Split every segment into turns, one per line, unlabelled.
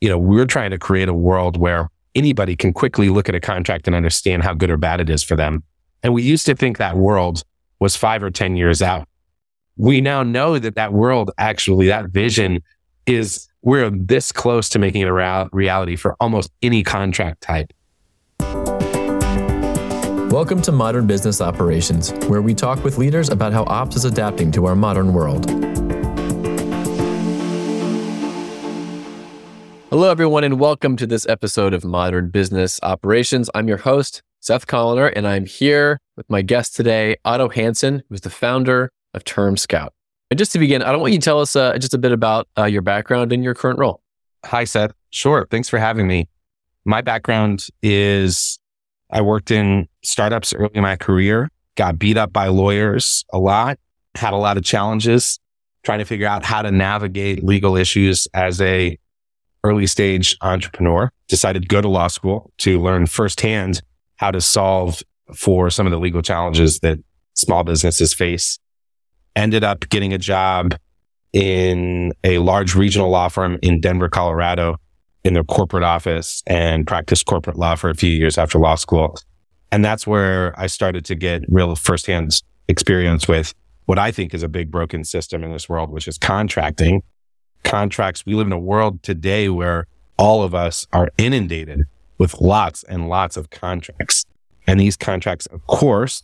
you know, we're trying to create a world where anybody can quickly look at a contract and understand how good or bad it is for them. And we used to think that world was five or 10 years out. We now know that that world actually, that vision is we're this close to making it a reality for almost any contract type.
Welcome to Modern Business Operations, where we talk with leaders about how ops is adapting to our modern world. Hello, everyone, and welcome to this episode of Modern Business Operations. I'm your host, Seth Colaner, and I'm here with my guest today, Otto Hanson, who's the founder of TermScout. And just to begin, I don't want you to tell us uh, just a bit about uh, your background and your current role.
Hi, Seth. Sure. Thanks for having me. My background is I worked in startups early in my career, got beat up by lawyers a lot, had a lot of challenges trying to figure out how to navigate legal issues as a early stage entrepreneur, decided to go to law school to learn firsthand how to solve for some of the legal challenges that small businesses face. Ended up getting a job in a large regional law firm in Denver, Colorado in their corporate office and practiced corporate law for a few years after law school. And that's where I started to get real firsthand experience with what I think is a big broken system in this world, which is contracting contracts. We live in a world today where all of us are inundated with lots and lots of contracts. And these contracts, of course,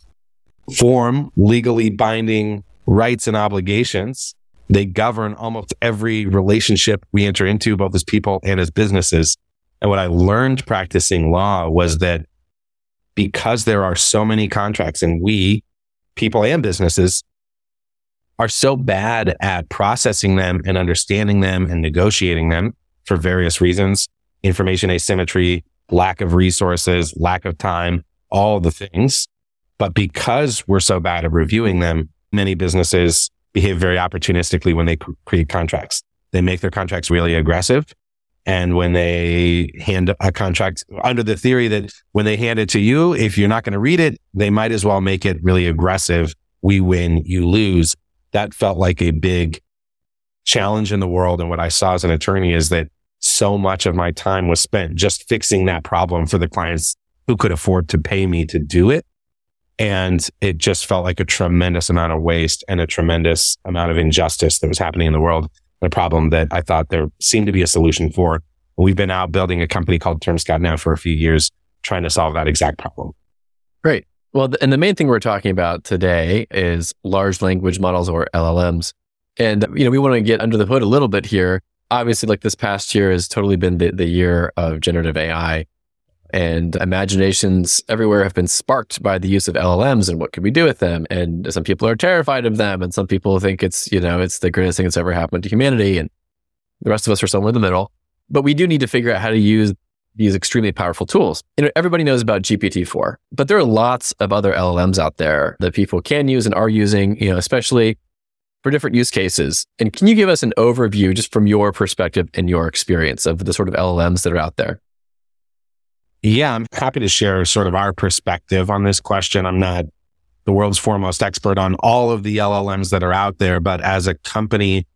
form legally binding rights and obligations. They govern almost every relationship we enter into, both as people and as businesses. And what I learned practicing law was that because there are so many contracts and we, people and businesses, are so bad at processing them and understanding them and negotiating them for various reasons information asymmetry, lack of resources, lack of time, all the things. But because we're so bad at reviewing them, many businesses behave very opportunistically when they create contracts. They make their contracts really aggressive. And when they hand a contract under the theory that when they hand it to you, if you're not going to read it, they might as well make it really aggressive. We win, you lose that felt like a big challenge in the world. And what I saw as an attorney is that so much of my time was spent just fixing that problem for the clients who could afford to pay me to do it. And it just felt like a tremendous amount of waste and a tremendous amount of injustice that was happening in the world. A problem that I thought there seemed to be a solution for. We've been out building a company called TermScout now for a few years, trying to solve that exact problem.
Great. Well, and the main thing we're talking about today is large language models or LLMs. And, you know, we want to get under the hood a little bit here. Obviously, like this past year has totally been the, the year of generative AI and imaginations everywhere have been sparked by the use of LLMs and what can we do with them. And some people are terrified of them. And some people think it's, you know, it's the greatest thing that's ever happened to humanity. And the rest of us are somewhere in the middle. But we do need to figure out how to use these extremely powerful tools. You know, everybody knows about GPT-4, but there are lots of other LLMs out there that people can use and are using, you know, especially for different use cases. And can you give us an overview just from your perspective and your experience of the sort of LLMs that are out there?
Yeah, I'm happy to share sort of our perspective on this question. I'm not the world's foremost expert on all of the LLMs that are out there, but as a company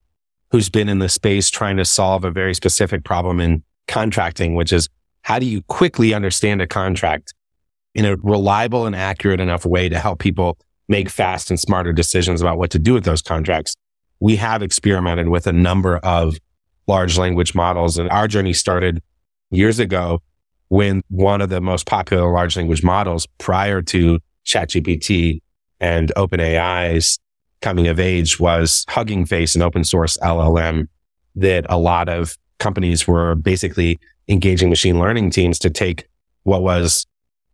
who's been in the space trying to solve a very specific problem in contracting, which is how do you quickly understand a contract in a reliable and accurate enough way to help people make fast and smarter decisions about what to do with those contracts? We have experimented with a number of large language models and our journey started years ago when one of the most popular large language models prior to ChatGPT and OpenAI's coming of age was Hugging Face, an open source LLM that a lot of companies were basically engaging machine learning teams to take what was,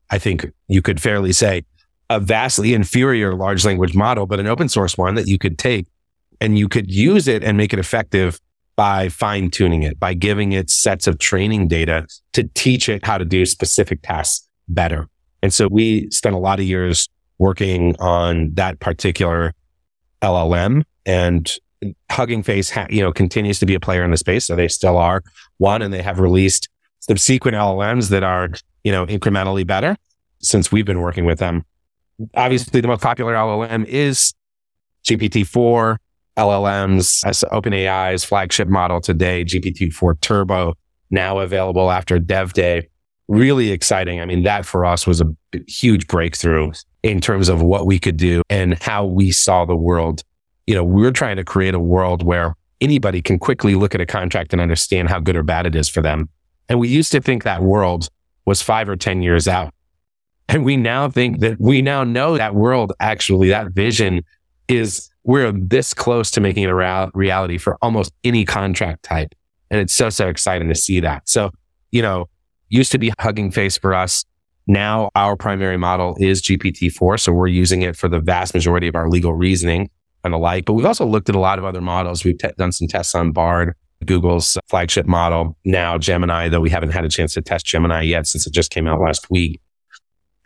I think you could fairly say, a vastly inferior large language model, but an open source one that you could take and you could use it and make it effective by fine tuning it, by giving it sets of training data to teach it how to do specific tasks better. And so we spent a lot of years working on that particular LLM and Hugging Face, ha- you know, continues to be a player in the space. So they still are one and they have released subsequent LLMs that are, you know, incrementally better since we've been working with them. Obviously, the most popular LLM is GPT-4 LLMs as OpenAI's flagship model today, GPT-4 Turbo now available after Dev Day. Really exciting. I mean, that for us was a huge breakthrough in terms of what we could do and how we saw the world. You know, we're trying to create a world where anybody can quickly look at a contract and understand how good or bad it is for them. And we used to think that world was five or 10 years out. And we now think that we now know that world actually, that vision is we're this close to making it a reality for almost any contract type. And it's so, so exciting to see that. So, you know, used to be Hugging Face for us. Now our primary model is GPT-4. So we're using it for the vast majority of our legal reasoning and the like. But we've also looked at a lot of other models. We've t- done some tests on Bard, Google's flagship model. Now Gemini, though we haven't had a chance to test Gemini yet since it just came out last week.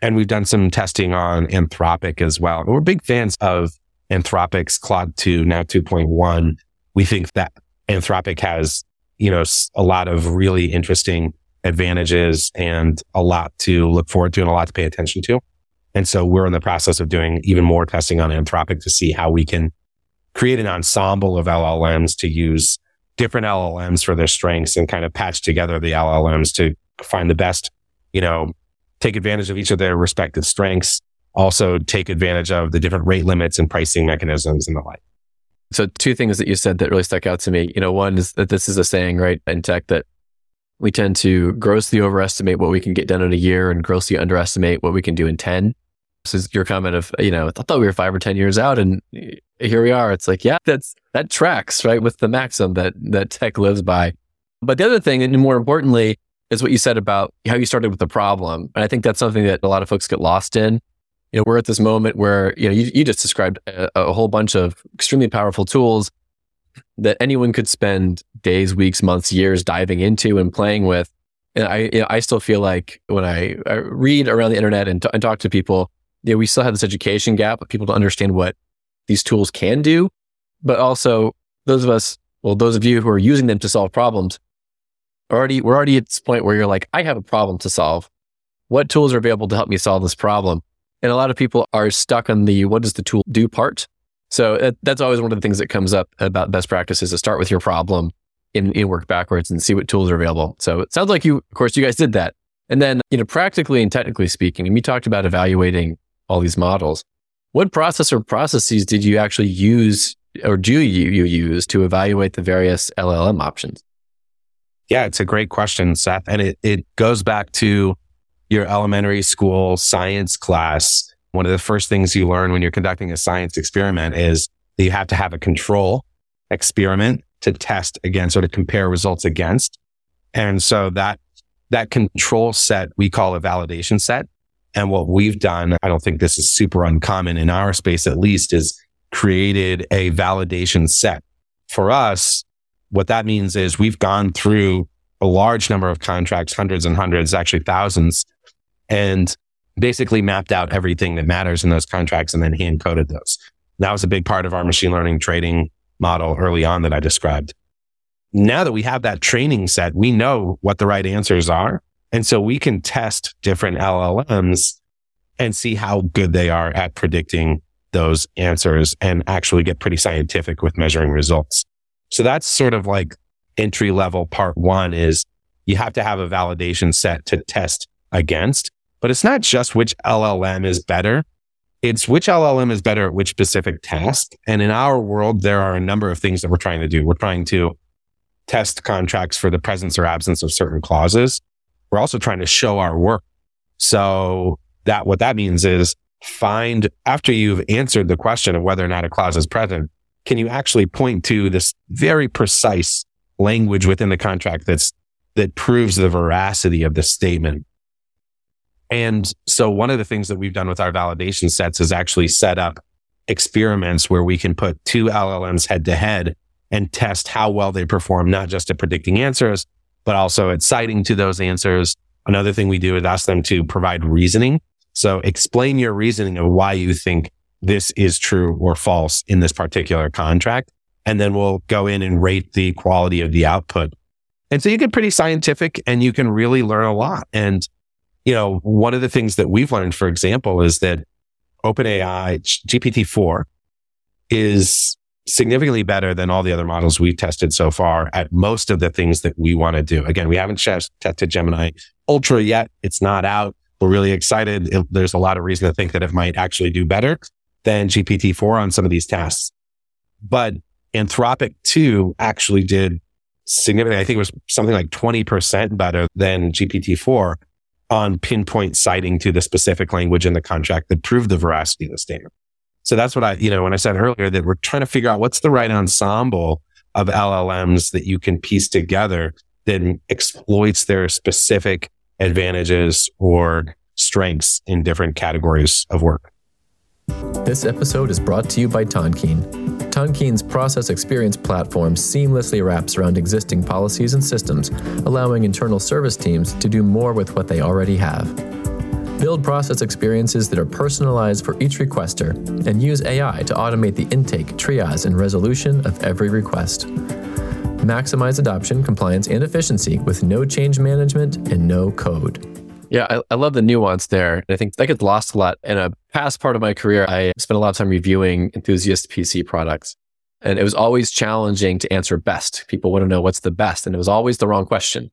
And we've done some testing on Anthropic as well. We're big fans of Anthropic's Claude 2, now 2.1. We think that Anthropic has, you know, a lot of really interesting advantages and a lot to look forward to and a lot to pay attention to. And so we're in the process of doing even more testing on Anthropic to see how we can create an ensemble of LLMs to use different LLMs for their strengths and kind of patch together the LLMs to find the best, you know, take advantage of each of their respective strengths also take advantage of the different rate limits and pricing mechanisms and the like.
So two things that you said that really stuck out to me. You know, one is that this is a saying, right, in tech that we tend to grossly overestimate what we can get done in a year and grossly underestimate what we can do in 10. Is your comment of, you know, I thought we were five or 10 years out and here we are. It's like, yeah, that's, that tracks, right, with the maxim that, that tech lives by. But the other thing, and more importantly, is what you said about how you started with the problem. And I think that's something that a lot of folks get lost in you know, we're at this moment where, you know, you, you just described a, a whole bunch of extremely powerful tools that anyone could spend days, weeks, months, years diving into and playing with. And I, you know, I still feel like when I, I read around the internet and, t- and talk to people, you know, we still have this education gap of people to understand what these tools can do, but also those of us, well, those of you who are using them to solve problems, already we're already at this point where you're like, I have a problem to solve. What tools are available to help me solve this problem? And a lot of people are stuck on the what does the tool do part. So that, that's always one of the things that comes up about best practices to start with your problem and, and work backwards and see what tools are available. So it sounds like you, of course, you guys did that. And then, you know, practically and technically speaking, and we talked about evaluating all these models. What process or processes did you actually use or do you, you use to evaluate the various LLM options?
Yeah, it's a great question, Seth. And it, it goes back to your elementary school science class, one of the first things you learn when you're conducting a science experiment is that you have to have a control experiment to test against or to compare results against. And so that, that control set we call a validation set. And what we've done, I don't think this is super uncommon in our space, at least is created a validation set. For us, what that means is we've gone through a large number of contracts, hundreds and hundreds, actually thousands and basically mapped out everything that matters in those contracts and then hand coded those. That was a big part of our machine learning trading model early on that I described. Now that we have that training set, we know what the right answers are. And so we can test different LLMs and see how good they are at predicting those answers and actually get pretty scientific with measuring results. So that's sort of like entry level part one is you have to have a validation set to test against. But it's not just which LLM is better. It's which LLM is better at which specific task. And in our world, there are a number of things that we're trying to do. We're trying to test contracts for the presence or absence of certain clauses. We're also trying to show our work. So that what that means is find after you've answered the question of whether or not a clause is present, can you actually point to this very precise language within the contract that's that proves the veracity of the statement and so one of the things that we've done with our validation sets is actually set up experiments where we can put two LLMs head to head and test how well they perform, not just at predicting answers, but also at citing to those answers. Another thing we do is ask them to provide reasoning. So explain your reasoning of why you think this is true or false in this particular contract. And then we'll go in and rate the quality of the output. And so you get pretty scientific and you can really learn a lot. And you know, one of the things that we've learned, for example, is that OpenAI GPT-4 is significantly better than all the other models we've tested so far at most of the things that we want to do. Again, we haven't tested Gemini Ultra yet. It's not out. We're really excited. It, there's a lot of reason to think that it might actually do better than GPT-4 on some of these tasks. But Anthropic 2 actually did significantly. I think it was something like 20% better than GPT-4 on pinpoint citing to the specific language in the contract that proved the veracity of the statement. So that's what I, you know, when I said earlier that we're trying to figure out what's the right ensemble of LLMs that you can piece together that exploits their specific advantages or strengths in different categories of work.
This episode is brought to you by Tonkean. Tonkean's process experience platform seamlessly wraps around existing policies and systems, allowing internal service teams to do more with what they already have. Build process experiences that are personalized for each requester and use AI to automate the intake, triage, and resolution of every request. Maximize adoption, compliance, and efficiency with no change management and no code. Yeah, I, I, love the nuance there. I think that gets lost a lot. In a past part of my career, I spent a lot of time reviewing enthusiast PC products. And it was always challenging to answer best. People want to know what's the best. And it was always the wrong question.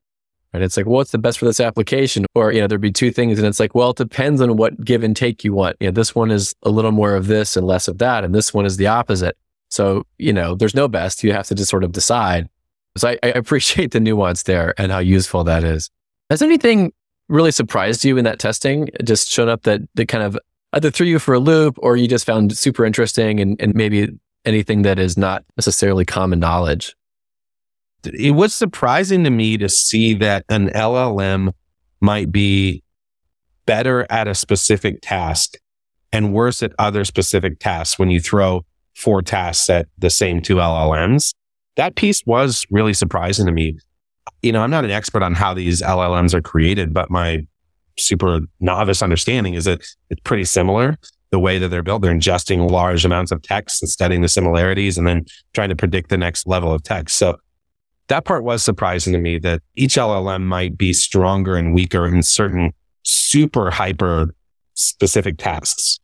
Right? It's like, well, what's the best for this application? Or, you know, there'd be two things. And it's like, well, it depends on what give and take you want. You know, this one is a little more of this and less of that. And this one is the opposite. So, you know, there's no best. You have to just sort of decide. So I, I appreciate the nuance there and how useful that is. Has anything really surprised you in that testing? Just shown up that that kind of either threw you for a loop or you just found super interesting and, and maybe anything that is not necessarily common knowledge?
It was surprising to me to see that an LLM might be better at a specific task and worse at other specific tasks when you throw four tasks at the same two LLMs. That piece was really surprising to me you know, I'm not an expert on how these LLMs are created, but my super novice understanding is that it's pretty similar. The way that they're built, they're ingesting large amounts of text and studying the similarities and then trying to predict the next level of text. So that part was surprising to me that each LLM might be stronger and weaker in certain super hyper specific tasks.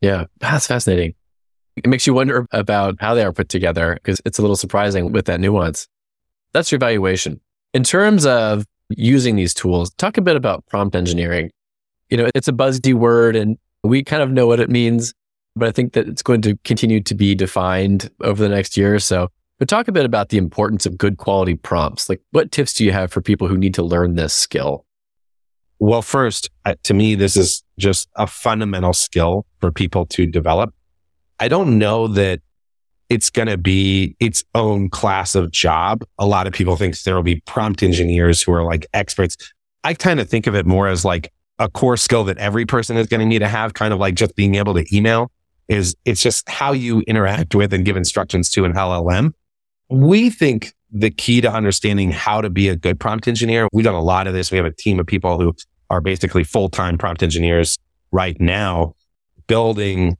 Yeah, that's fascinating. It makes you wonder about how they are put together because it's a little surprising with that nuance. That's your evaluation. In terms of using these tools, talk a bit about prompt engineering. You know, it's a buzzy word and we kind of know what it means, but I think that it's going to continue to be defined over the next year or so. But talk a bit about the importance of good quality prompts. Like, what tips do you have for people who need to learn this skill?
Well, first, to me, this is just a fundamental skill for people to develop. I don't know that it's going to be its own class of job. A lot of people think there will be prompt engineers who are like experts. I kind of think of it more as like a core skill that every person is going to need to have, kind of like just being able to email is it's just how you interact with and give instructions to an LLM. We think the key to understanding how to be a good prompt engineer, we've done a lot of this. We have a team of people who are basically full-time prompt engineers right now building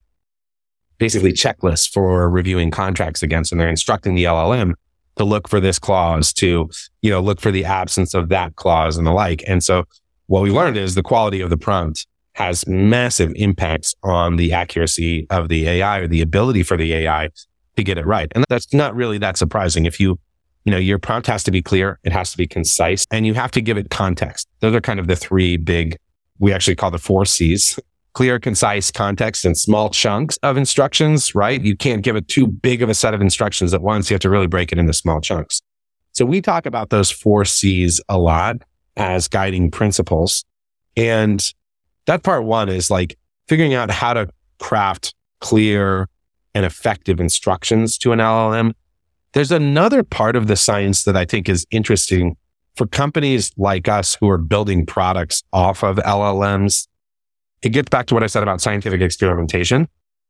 basically checklists for reviewing contracts against, and they're instructing the LLM to look for this clause, to, you know, look for the absence of that clause and the like. And so what we learned is the quality of the prompt has massive impacts on the accuracy of the AI or the ability for the AI to get it right. And that's not really that surprising. If you, you know, your prompt has to be clear, it has to be concise, and you have to give it context. Those are kind of the three big, we actually call the four C's clear, concise context and small chunks of instructions, right? You can't give it too big of a set of instructions at once. You have to really break it into small chunks. So we talk about those four C's a lot as guiding principles. And that part one is like figuring out how to craft clear and effective instructions to an LLM. There's another part of the science that I think is interesting for companies like us who are building products off of LLMs it gets back to what I said about scientific experimentation.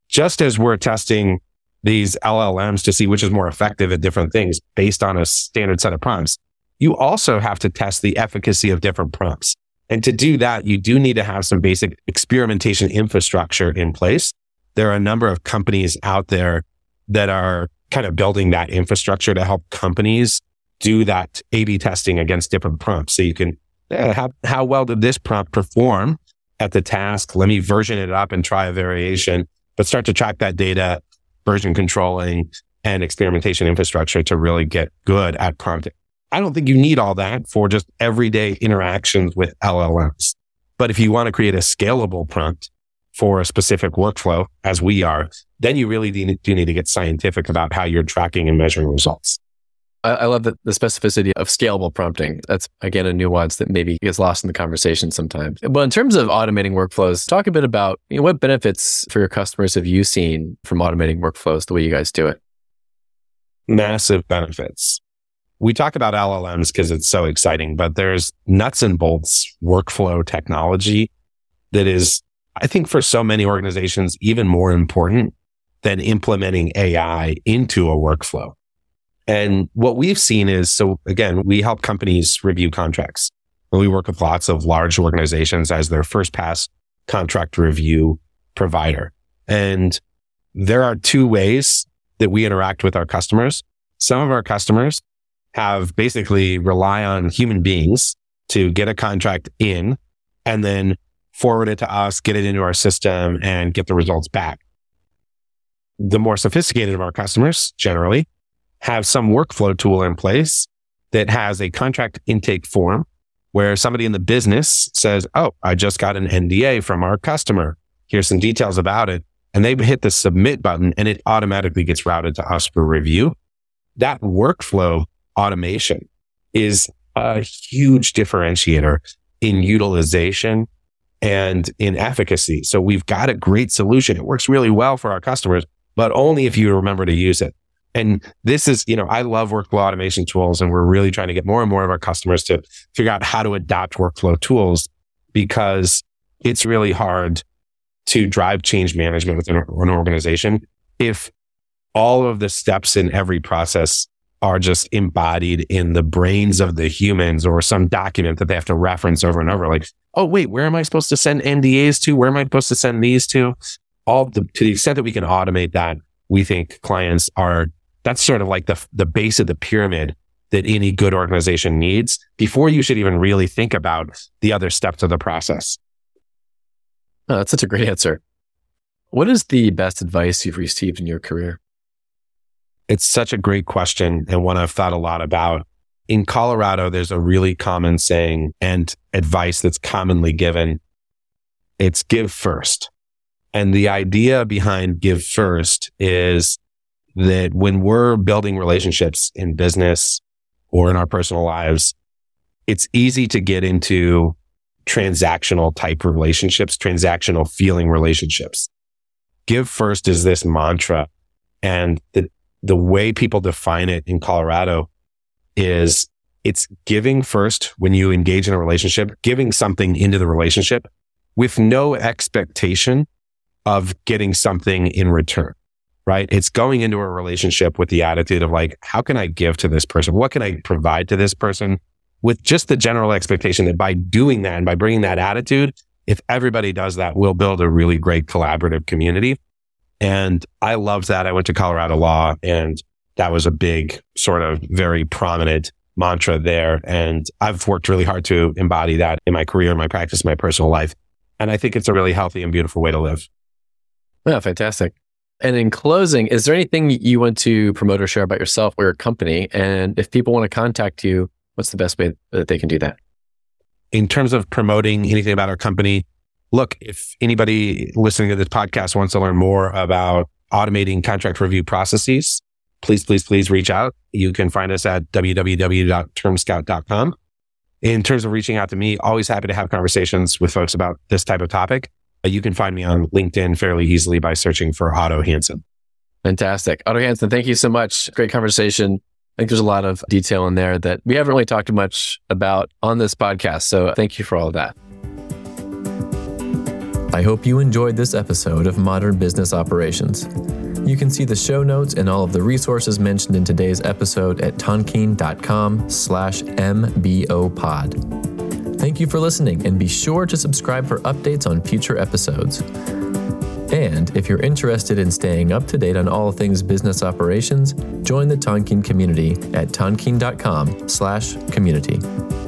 Just as we're testing these LLMs to see which is more effective at different things based on a standard set of prompts, you also have to test the efficacy of different prompts. And to do that, you do need to have some basic experimentation infrastructure in place. There are a number of companies out there that are kind of building that infrastructure to help companies do that A-B testing against different prompts. So you can, how, how well did this prompt perform at the task. Let me version it up and try a variation, but start to track that data version controlling and experimentation infrastructure to really get good at prompting. I don't think you need all that for just everyday interactions with LLMs. But if you want to create a scalable prompt for a specific workflow, as we are, then you really do need to get scientific about how you're tracking and measuring results.
I, love the, the specificity of scalable prompting. That's again a nuance that maybe gets lost in the conversation sometimes. But in terms of automating workflows, talk a bit about you know, what benefits for your customers have you seen from automating workflows the way you guys do it?
Massive benefits. We talk about LLMs because it's so exciting, but there's nuts and bolts workflow technology that is, I think, for so many organizations, even more important than implementing AI into a workflow. And what we've seen is, so again, we help companies review contracts. We work with lots of large organizations as their first pass contract review provider. And there are two ways that we interact with our customers. Some of our customers have basically rely on human beings to get a contract in and then forward it to us, get it into our system and get the results back. The more sophisticated of our customers generally have some workflow tool in place that has a contract intake form where somebody in the business says, Oh, I just got an NDA from our customer. Here's some details about it. And they hit the submit button and it automatically gets routed to us for review. That workflow automation is a huge differentiator in utilization and in efficacy. So we've got a great solution. It works really well for our customers, but only if you remember to use it. And this is, you know, I love workflow automation tools and we're really trying to get more and more of our customers to figure out how to adopt workflow tools because it's really hard to drive change management within an organization if all of the steps in every process are just embodied in the brains of the humans or some document that they have to reference over and over. Like, oh, wait, where am I supposed to send NDAs to? Where am I supposed to send these to? All the, to the extent that we can automate that, we think clients are that's sort of like the, the base of the pyramid that any good organization needs before you should even really think about the other steps of the process.
Oh, that's such a great answer. What is the best advice you've received in your career?
It's such a great question and one I've thought a lot about. In Colorado, there's a really common saying and advice that's commonly given. It's give first. And the idea behind give first is that when we're building relationships in business or in our personal lives, it's easy to get into transactional type relationships, transactional feeling relationships. Give first is this mantra. And the, the way people define it in Colorado is it's giving first when you engage in a relationship, giving something into the relationship with no expectation of getting something in return right? It's going into a relationship with the attitude of like, how can I give to this person? What can I provide to this person? With just the general expectation that by doing that and by bringing that attitude, if everybody does that, we'll build a really great collaborative community. And I loved that. I went to Colorado Law and that was a big sort of very prominent mantra there. And I've worked really hard to embody that in my career, in my practice, in my personal life. And I think it's a really healthy and beautiful way to live.
Yeah, fantastic. And in closing, is there anything you want to promote or share about yourself or your company? And if people want to contact you, what's the best way that they can do that?
In terms of promoting anything about our company, look, if anybody listening to this podcast wants to learn more about automating contract review processes, please, please, please reach out. You can find us at www.termscout.com. In terms of reaching out to me, always happy to have conversations with folks about this type of topic. Uh, you can find me on LinkedIn fairly easily by searching for Otto Hanson.
Fantastic. Otto Hanson, thank you so much. Great conversation. I think there's a lot of detail in there that we haven't really talked much about on this podcast. So thank you for all of that. I hope you enjoyed this episode of Modern Business Operations. You can see the show notes and all of the resources mentioned in today's episode at tonkean.com slash mbopod. Thank you for listening, and be sure to subscribe for updates on future episodes. And if you're interested in staying up to date on all things business operations, join the Tonkean community at tonkean.com/community.